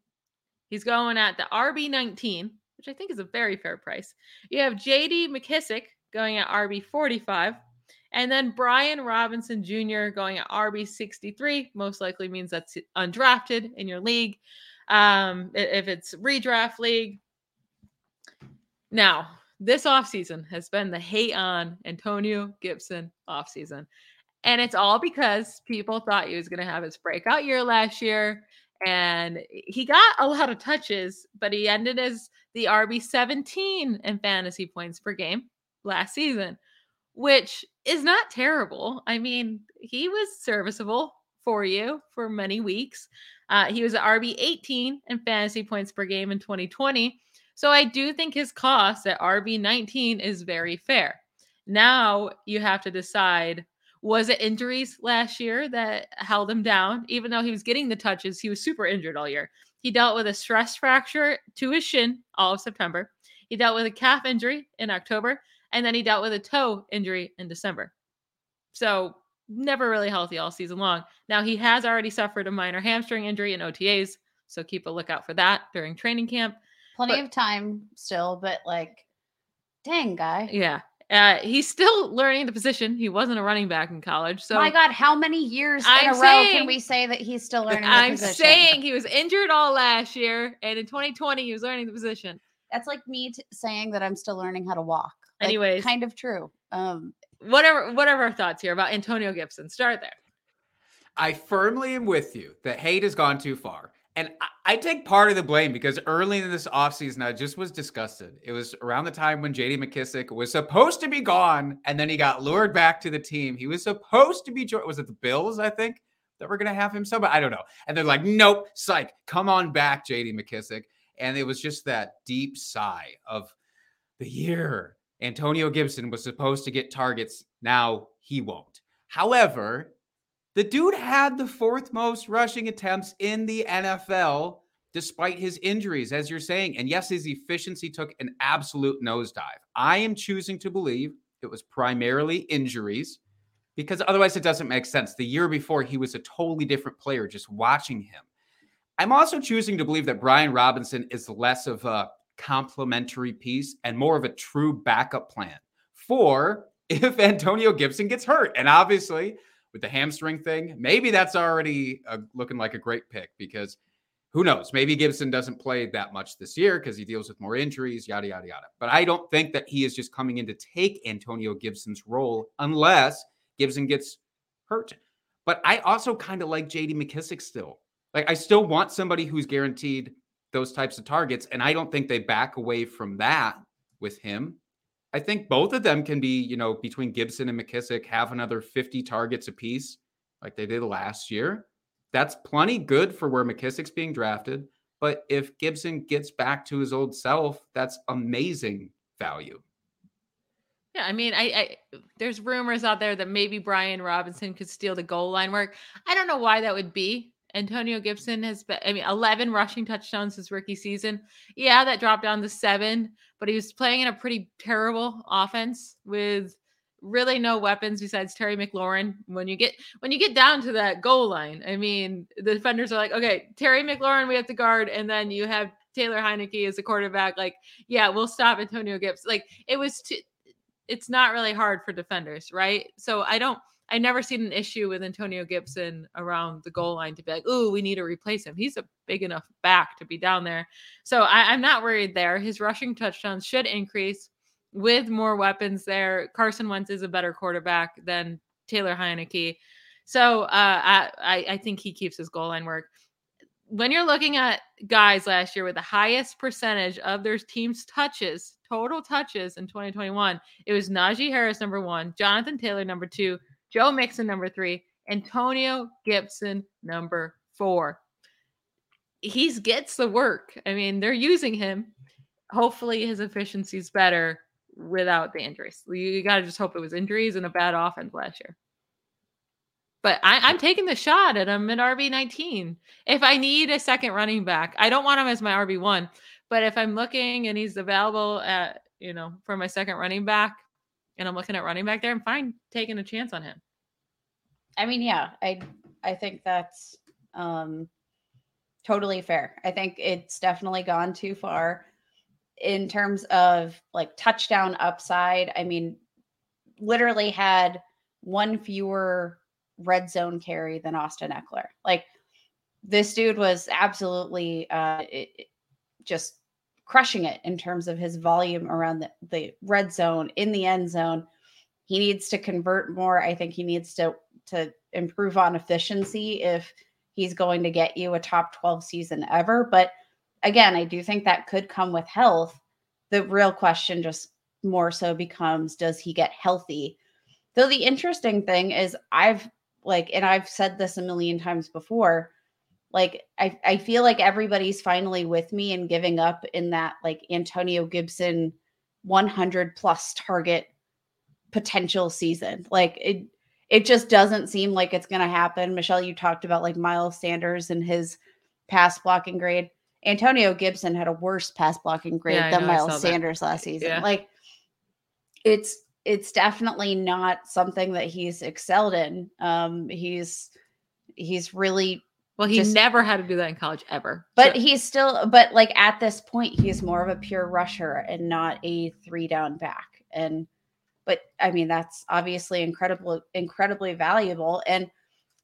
He's going at the RB 19, which I think is a very fair price. You have JD McKissic going at RB 45. And then Brian Robinson Jr. going at RB 63 most likely means that's undrafted in your league. Um, if it's redraft league. Now, this offseason has been the hate on Antonio Gibson offseason. And it's all because people thought he was going to have his breakout year last year. And he got a lot of touches, but he ended as the RB 17 in fantasy points per game last season, which is not terrible. I mean, he was serviceable for you for many weeks. Uh, he was RB 18 in fantasy points per game in 2020. So I do think his cost at RB 19 is very fair. Now you have to decide was it injuries last year that held him down? Even though he was getting the touches, he was super injured all year. He dealt with a stress fracture to his shin all of September. He dealt with a calf injury in October, and then he dealt with a toe injury in December. So never really healthy all season long. Now he has already suffered a minor hamstring injury in OTAs, so keep a lookout for that during training camp. Plenty But- of time still, but like, dang, guy. Yeah. Uh, he's still learning the position. He wasn't a running back in college. So My God, how many years in I'm a row saying- can we say that he's still [laughs] learning the I'm saying he was injured all last year, and in 2020 he was learning the position. That's like me t- saying that I'm still learning how to walk. Like, Anyways. kind of true. Um, Whatever, whatever our thoughts here about Antonio Gibson. Start there. I firmly am with you that hate has gone too far. And I, I take part of the blame because early in this offseason, I just was disgusted. It was around the time when JD McKissic was supposed to be gone and then he got lured back to the team. He was supposed to be, jo- was it the Bills, I think, that were going to have him somewhere? I don't know. And they're like, nope, psych, come on back, JD McKissic. And it was just that deep sigh of the year. Antonio Gibson was supposed to get targets. Now he won't. However, the dude had the fourth most rushing attempts in the NFL despite his injuries, as you're saying. And yes, his efficiency took an absolute nosedive. I am choosing to believe it was primarily injuries because otherwise it doesn't make sense. The year before, he was a totally different player just watching him. I'm also choosing to believe that Brian Robinson is less of a complementary piece and more of a true backup plan for [laughs] if Antonio Gibson gets hurt. And obviously, with the hamstring thing, maybe that's already uh, looking like a great pick because who knows? Maybe Gibson doesn't play that much this year because he deals with more injuries, yada, yada, yada. But I don't think that he is just coming in to take Antonio Gibson's role unless Gibson gets hurt. But I also kind of like JD McKissick still. Like, I still want somebody who's guaranteed those types of targets. And I don't think they back away from that with him. I think both of them can be, you know, between Gibson and McKissic, have another 50 targets apiece like they did last year. That's plenty good for where McKissic's being drafted. But if Gibson gets back to his old self, that's amazing value. Yeah, I mean, I, I there's rumors out there that maybe Brian Robinson could steal the goal line work. I don't know why that would be Antonio Gibson has been, I mean, 11 rushing touchdowns his rookie season. Yeah, that dropped down to seven, but he was playing in a pretty terrible offense with really no weapons besides Terry McLaurin. When you get when you get down to that goal line, I mean, the defenders are like, okay, Terry McLaurin, we have to guard, and then you have Taylor Heinicke as a quarterback. Like, yeah, we'll stop Antonio Gibson. Like, it was too, it's not really hard for defenders, right? So I don't I never seen an issue with Antonio Gibson around the goal line to be like, oh, we need to replace him. He's a big enough back to be down there. So I, I'm not worried there. His rushing touchdowns should increase with more weapons there. Carson Wentz is a better quarterback than Taylor Heinicke. So uh, I, I think he keeps his goal line work. When you're looking at guys last year with the highest percentage of their team's touches, total touches in 2021, it was Najee Harris number one, Jonathan Taylor number two, Joe Mixon, number three. Antonio Gibson, number four. He gets the work. I mean, they're using him. Hopefully, his efficiency is better without the injuries. You got to just hope it was injuries and a bad offense last year. But I, am taking the shot at him at RB 19. If I need a second running back, I don't want him as my RB one. But if I'm looking and he's available at, you know, for my second running back, and I'm looking at running back there, I'm fine taking a chance on him. I mean, yeah, I I think that's um totally fair. I think it's definitely gone too far in terms of like touchdown upside. I mean, literally had one fewer red zone carry than Austin Ekeler. Like this dude was absolutely uh it, just crushing it in terms of his volume around the, the red zone in the end zone. He needs to convert more. I think he needs to to improve on efficiency if he's going to get you a top 12 season ever. But again, I do think that could come with health. The real question just more so becomes does he get healthy? Though the interesting thing is I've like and I've said this a million times before, like I, I feel like everybody's finally with me and giving up in that like Antonio Gibson 100 plus target potential season. Like it it just doesn't seem like it's going to happen. Michelle, you talked about like Miles Sanders and his pass blocking grade. Antonio Gibson had a worse pass blocking grade yeah, than know, Miles Sanders last season. Yeah. Like it's it's definitely not something that he's excelled in. Um he's he's really well, he just, never had to do that in college ever. But so. he's still, but like at this point, he's more of a pure rusher and not a three down back. And, but I mean, that's obviously incredible, incredibly valuable. And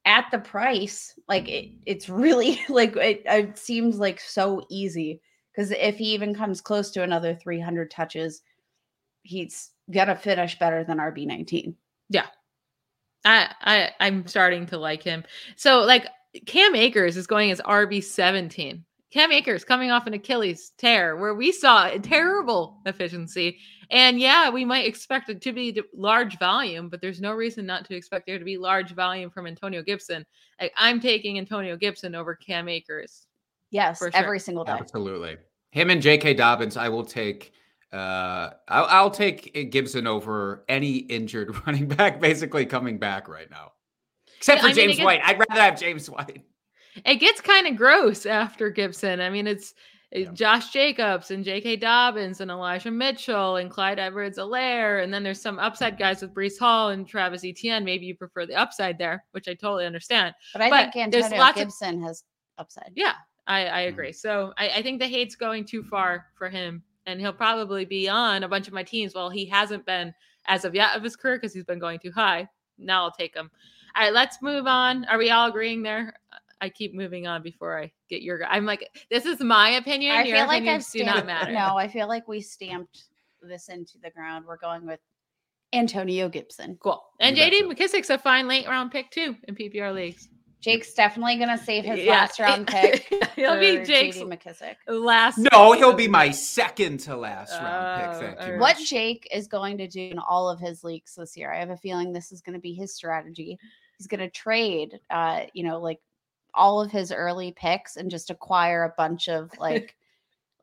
at the price, like it, it's really [laughs] like it, it seems like so easy because if he even comes close to another 300 touches, he's gonna finish better than RB 19. Yeah. I, I I'm starting to like him. So like Cam Akers is going as RB 17. Cam Akers coming off an Achilles tear where we saw a terrible efficiency. And yeah, we might expect it to be large volume, but there's no reason not to expect there to be large volume from Antonio Gibson. Like, I'm taking Antonio Gibson over Cam Akers. Yes, sure. every single day. Absolutely. Him and J.K. Dobbins, I will take. Uh, I'll, I'll take Gibson over any injured [laughs] running back, basically coming back right now. Except for I James gets, White. I'd rather have James White. It gets kind of gross after Gibson. I mean, it's yeah. Josh Jacobs and J.K. Dobbins and Elijah Mitchell and Clyde Edwards-Helaire. And then there's some upside guys with Breece Hall and Travis Etienne. Maybe you prefer the upside there, which I totally understand. But I but think Antonio Gibson of, has upside. Yeah, I, I agree. Mm. So I, I think the hate's going too far for him. And he'll probably be on a bunch of my teams. Well, he hasn't been as of yet of his career because he's been going too high. Now I'll take him. All right, let's move on. Are we all agreeing there? I keep moving on before I get your. I'm like, this is my opinion. I your feel like I've stamped, do not matter. No, I feel like we stamped this into the ground. We're going with Antonio Gibson. Cool. And JD McKissic's a fine late round pick too in PPR leagues. Jake's definitely gonna save his yeah. last round [laughs] pick. he'll be Jake's McKissic Last. No, he'll be my second to last round pick. Oh, thank you. Er. What Jake is going to do in all of his leagues this year, I have a feeling this is going to be his strategy he's going to trade, uh, you know, like all of his early picks and just acquire a bunch of [laughs] like,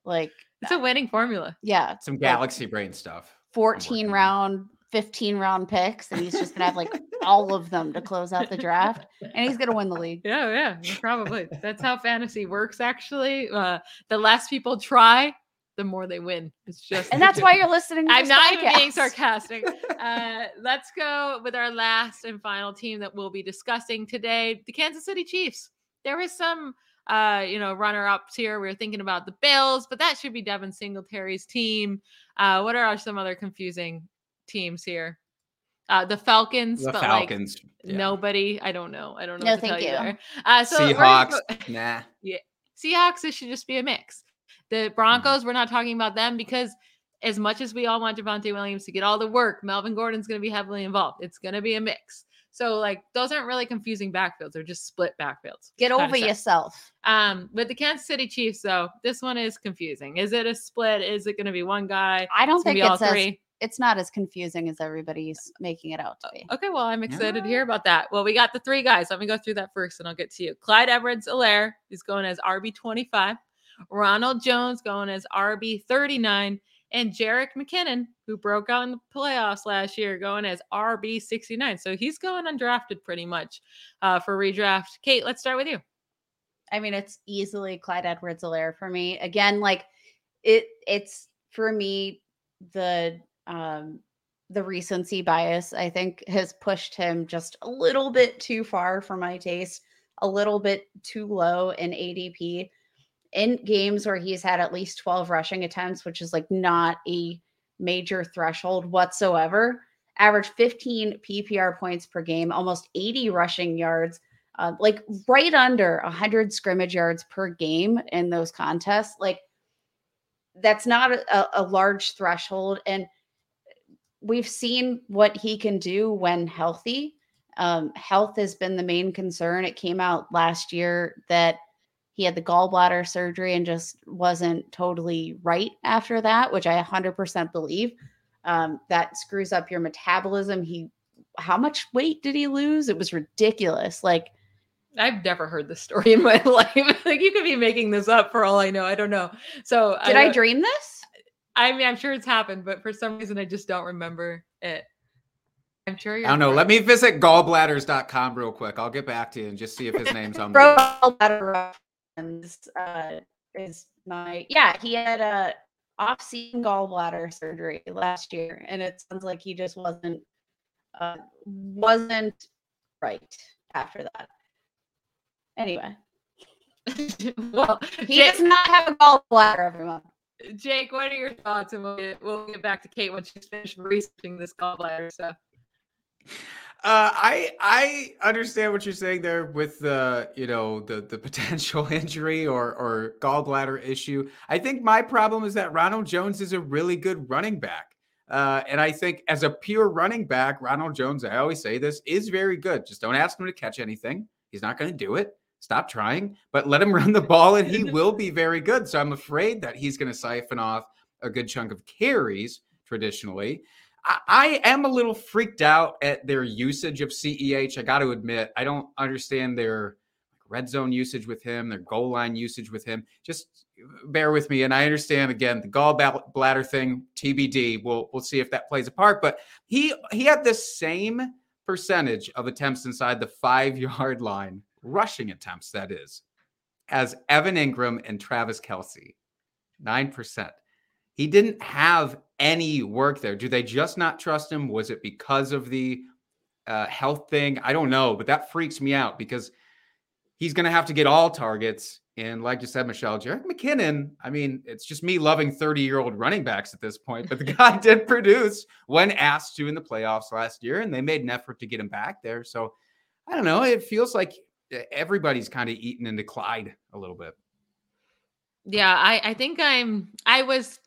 like it's a winning formula. Yeah, some galaxy like, brain stuff. 14 round 15 round picks and he's just gonna have like [laughs] all of them to close out the draft and he's gonna win the league. Yeah, yeah, probably. That's how fantasy works actually. Uh the less people try, the more they win. It's just And that's why [laughs] you're listening to I'm this not even being sarcastic. [laughs] Uh, let's go with our last and final team that we'll be discussing today the Kansas City Chiefs. There was some, uh, you know, runner ups here. We were thinking about the Bills, but that should be Devin Singletary's team. Uh, what are some other confusing teams here? Uh, the Falcons, The but Falcons. like yeah. nobody. I don't know. I don't know No, what to thank tell you. you. Uh, so Seahawks. go- nah. [laughs] Yeah, Seahawks, it should just be a mix. The Broncos, we're not talking about them because as much as we all want Javonte Williams to get all the work, Melvin Gordon's going to be heavily involved. It's going to be a mix. So, like, those aren't really confusing backfields. They're just split backfields. Get over yourself. Um, with the Kansas City Chiefs, though, this one is confusing. Is it a split? Is it going to be one guy? I don't It's think be all it's as, three. it's not as confusing as everybody's making it out to be. Okay, well, I'm excited to hear about that. Well, we got the three guys. Let me go through that first and I'll get to you. Clyde Edwards-Helaire is going as RB25. Ronald Jones going as RB39. And Jerick McKinnon, who broke out in the playoffs last year, going as RB69. So he's going undrafted pretty much uh, for redraft. Kate, let's start with you. I mean, it's easily Clyde Edwards-Helaire for me. Again, like it it's for me the um the recency bias I think has pushed him just a little bit too far for my taste, a little bit too low in ADP in games where he's had at least 12 rushing attempts, which is like not a major threshold whatsoever. Average 15 PPR points per game, almost 80 rushing yards, uh, like right under 100 scrimmage yards per game in those contests. Like that's not a, a large threshold. And we've seen what he can do when healthy. Um, health has been the main concern. It came out last year that he had the gallbladder surgery and just wasn't totally right after that, which I 100% believe. Um, that screws up your metabolism. He, how much weight did he lose? It was ridiculous. Like, I've never heard this story in my [laughs] life. like you could be making this up for all I know. I don't know. So did I, don't- dream this? I mean, I'm sure it's happened, but for some reason, I just don't remember it. I'm sure you're. I don't know. Let me visit gallbladders.com real quick. I'll get back to you and just see if his name's on Pro [laughs] there. gallbladder reference, uh, is my yeah. He had a off-season gallbladder surgery last year, and it sounds like he just wasn't uh, wasn't right after that. Anyway, [laughs] well, he Jake, does not have a gallbladder. Everyone. Jake, what are your thoughts? And we'll get, we'll get back to Kate when she's finished researching this gallbladder stuff. Uh, I I understand what you're saying there with the you know the the potential [laughs] injury or or gallbladder issue. I think my problem is that Ronald Jones is a really good running back, uh, and I think as a pure running back, Ronald Jones, I always say this, is very good. Just don't ask him to catch anything; he's not going to do it. Stop trying, but let him [laughs] run the ball, and he [laughs] will be very good. So I'm afraid that he's going to siphon off a good chunk of carries traditionally. I, am a little freaked out at their usage of CEH. I got to admit, I don't understand their red zone usage with him, their goal line usage with him. Just bear with me. And I understand again the gallbladder thing, TBD. We'll we'll see if that plays a part. But he he had the same percentage of attempts inside the five yard [laughs] line, rushing attempts, that is, as Evan Ingram and Travis Kelce. Nine percent. He didn't have any work there. Do they just not trust him? Was it because of the uh, health thing? I don't know, but that freaks me out because he's going to have to get all targets. And like you said, Michelle, Jerick McKinnon, I mean, it's just me loving 30 year old running backs at this point, but the [laughs] guy did produce when asked to in the playoffs last year, and they made an effort to get him back there. So I don't know. It feels like everybody's kind of eaten into Clyde a little bit. Yeah, I, I think I'm I was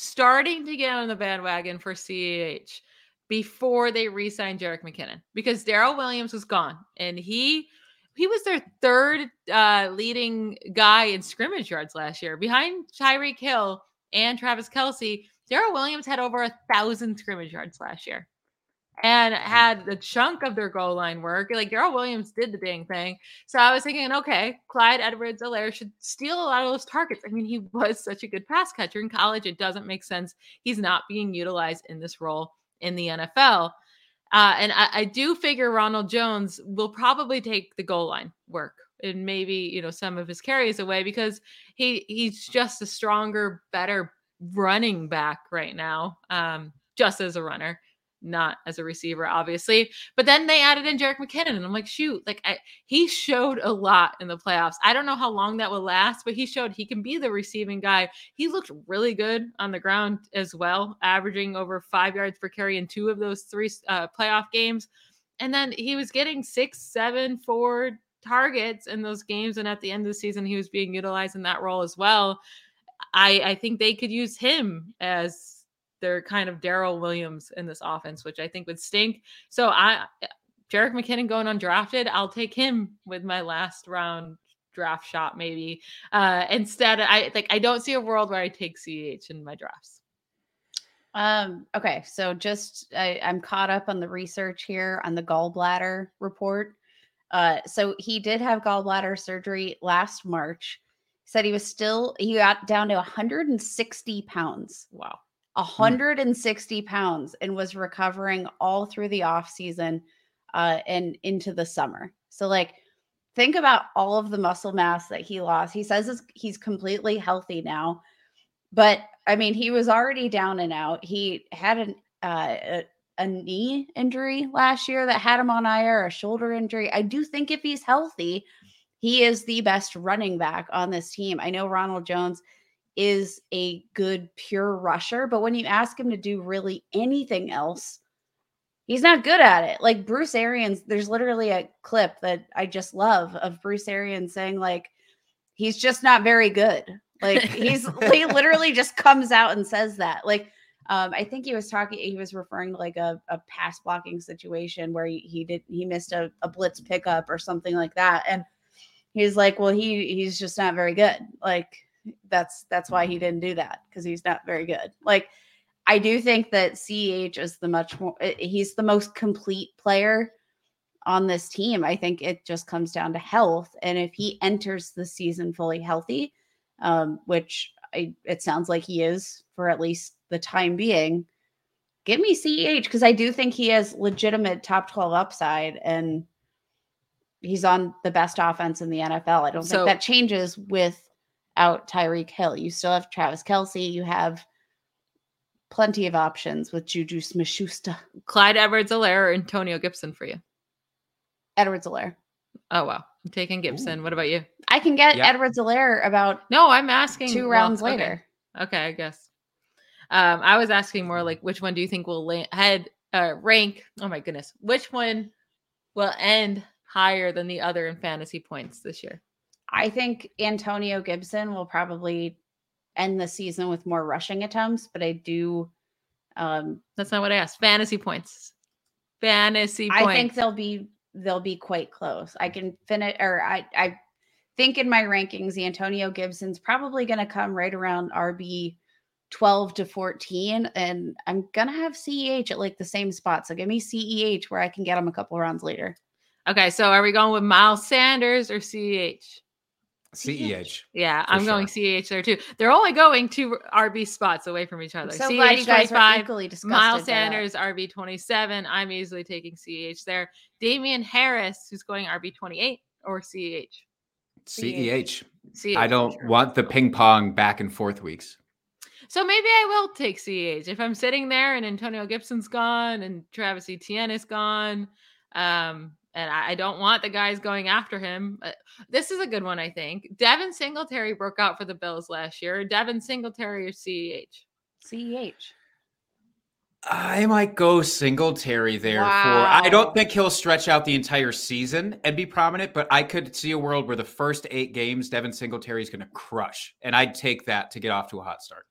starting to get on the bandwagon for CEH before they re-signed Jerick McKinnon because Darrel Williams was gone and he he was their third uh, leading guy in scrimmage yards last year behind Tyreek Hill and Travis Kelce. Darrel Williams had over a thousand scrimmage yards last year and had a chunk of their goal line work. Like Darrel Williams did the dang thing. So I was thinking, okay, Clyde Edwards-Helaire should steal a lot of those targets. I mean, he [laughs] was such a good pass catcher in college. It doesn't make sense. He's not being utilized in this role in the NFL. Uh, and I, I do figure Ronald Jones will probably take the goal line work and maybe you know some of his carries away because he he's just a stronger, better running back right now, um, just as a runner not as a receiver, obviously. But then they added in Jerick McKinnon, and I'm like, shoot, like I, he showed a lot in the playoffs. I don't know how long that will last, but he showed he can be the receiving guy. He looked really good on the ground as well, averaging over five yards per carry in two of those three uh, playoff games. And then he was getting six, seven, four targets in those games, and at the end of the season, he was being utilized in that role as well. I, I think they could use him as they're kind of Darrel Williams in this offense, which I think would stink. So I Jerick McKinnon going undrafted, I'll take him with my last round draft shot, maybe. Uh instead, I like I don't see a world where I take CH in my drafts. Um, okay, so just I, I'm caught up on the research here on the gallbladder report. Uh, so he did have gallbladder surgery last March. Said he was still he got down to 160 pounds. Wow. 160 pounds and was recovering all through the off season uh, and into the summer. So like think about all of the muscle mass that he lost. He says he's completely healthy now. But I mean, he was already down and out. He had an uh, a, a knee injury last year that had him on IR, a shoulder injury. I do think if he's healthy, he is the best running back on this team. I know Ronald Jones is a good pure rusher, but when you ask him to do really anything else, he's not good at it. Like Bruce Arians, there's literally a clip that I just love of Bruce Arians saying like he's just not very good. Like he's he [laughs] literally just comes out and says that. Like um, I think he was talking, he was referring to like a, a pass blocking situation where he, he did he missed a, a blitz pickup or something like that. And he's like, Well, he he's just not very good. Like that's that's why he didn't do that because he's not very good. Like I do think that CH is the much more eh, he's the most complete player on this team. I think it just comes down to health and if he enters the season fully healthy, um, which I, it sounds like he is for at least the time being, give me CEH because I do think he has legitimate top 12 upside and he's on the best offense in the NFL. I don't so, think that changes with out Tyreek Hill. You still have Travis Kelce. You have plenty of options with Juju Smith Clyde Edwards-Helaire or Antonio Gibson for you? Edwards-Helaire. Oh, wow. I'm taking Gibson. Ooh. What about you? I can get Edwards-Helaire about No, I'm asking two rounds well, later. Okay. okay, I guess. Um, I was asking more like which one do you think will land, head uh, rank? Oh my goodness, which one will end higher than the other in fantasy points this year? I think Antonio Gibson will probably end the season with more rushing attempts, but I do. Um, That's not what I asked. Fantasy points. Fantasy points. I think they'll be they'll be quite close. I can finish, or I I think in my rankings, Antonio Gibson's probably going to come right around RB 12 to 14 and i'm gonna have ceh at like the same spot so give me ceh where i can get him a couple rounds later okay so are we going with miles sanders or ceh CEH. Yeah, I'm sure. going CEH there too. They're only going two RB spots away from each other. I'm so CEH 25, Miles Sanders, RB 27. I'm easily taking CEH there. Damien Harris, who's going RB 28 or CEH. CEH. CEH. I don't sure. want the ping pong back and forth weeks. So maybe I will take CEH if I'm sitting there and Antonio Gibson's gone and Travis Etienne is gone. Um, and I, don't want the guys going after him. this is a good one, I think. Devin Singletary broke out for the Bills last year. Devin Singletary or CEH? CEH. I might go Singletary there wow. for. I don't think he'll stretch out the entire season and be prominent, but I could see a world where the first eight games Devin Singletary is going to crush, and I'd take that to get off to a hot start.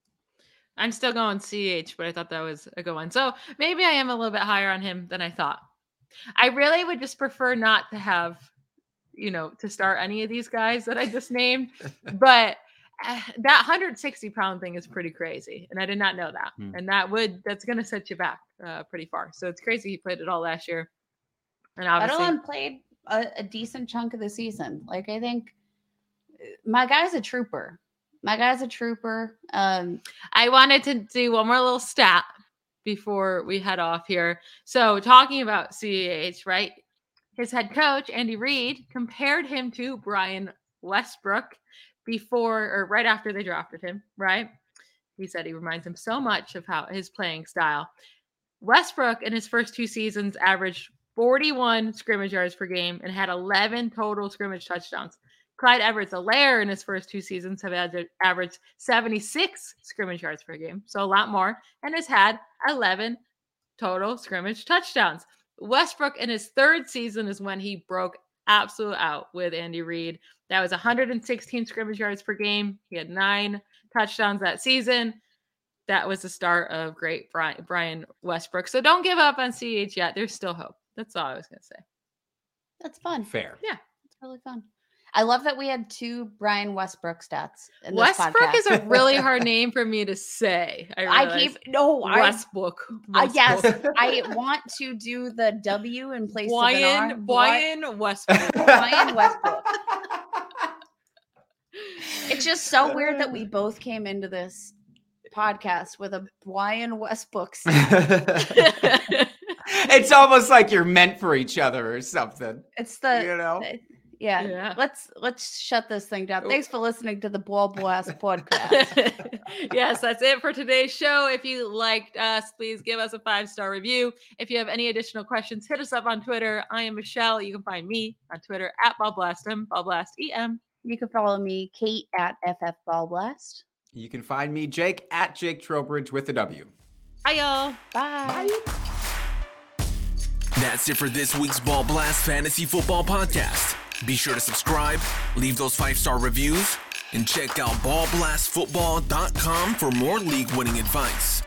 I'm still going CH, but I thought that was a good one. So maybe I am a little bit higher on him than I thought. I really would just prefer not to have, you know, to start any of these guys that I just named. [laughs] but uh, that 160 pound thing is pretty crazy. And I did not know that. Hmm. And that would, that's going to set you back uh, pretty far. So it's crazy he played it all last year. And obviously, Edelman played a, a decent chunk of the season. Like, I think uh, my guy's a trooper. My guy's a trooper. Um, I wanted to do one more little stat before we head off here. So, talking about CEH, right? His head coach, Andy Reid, compared him to Brian Westbrook before or right after they drafted him, right? He said he reminds him so much of how his playing style. Westbrook in his first two seasons averaged 41 scrimmage yards per game and had 11 total scrimmage touchdowns. Clyde Edwards-Helaire in his first two seasons have averaged 76 scrimmage yards per game, so a lot more, and has had 11 total scrimmage touchdowns. Westbrook in his third season is when he broke absolute out with Andy Reid. That was 116 scrimmage yards per game. He had nine touchdowns that season. That was the start of great Brian Westbrook. So don't give up on CH yet. There's still hope. That's all I was going to say. That's fun. Fair. Yeah. It's really fun. I love that we had two Brian Westbrook stats. In this Westbrook podcast. is a really hard [laughs] name for me to say. I, I keep no I, Westbrook. uh, yes, I want to do the W in place Brian of an R. Brian Westbrook. [laughs] Brian Westbrook. It's just so weird that we [laughs] both came into this podcast with a Brian Westbrook. it's almost like you're meant for each other or something. It's the You know? uh, yeah. Yeah. Let's let's shut this thing down. Oh. Thanks for listening to the Ball Blast podcast. [laughs] yes, that's it for today's show. If you liked us, please give us a five star review. If you have any additional questions, hit us up on Twitter. I am Michelle. You can find me on Twitter at BallBlastem, BallBlastEM. You can follow me, Kate at FF Ball Blast. You can find me, Jake, at Jake Trowbridge with a W. Hi, y'all. Bye. That's it for this week's Ball Blast Fantasy Football Podcast. Be sure to subscribe, leave those five star reviews, and check out ballblastfootball.com for more league winning advice.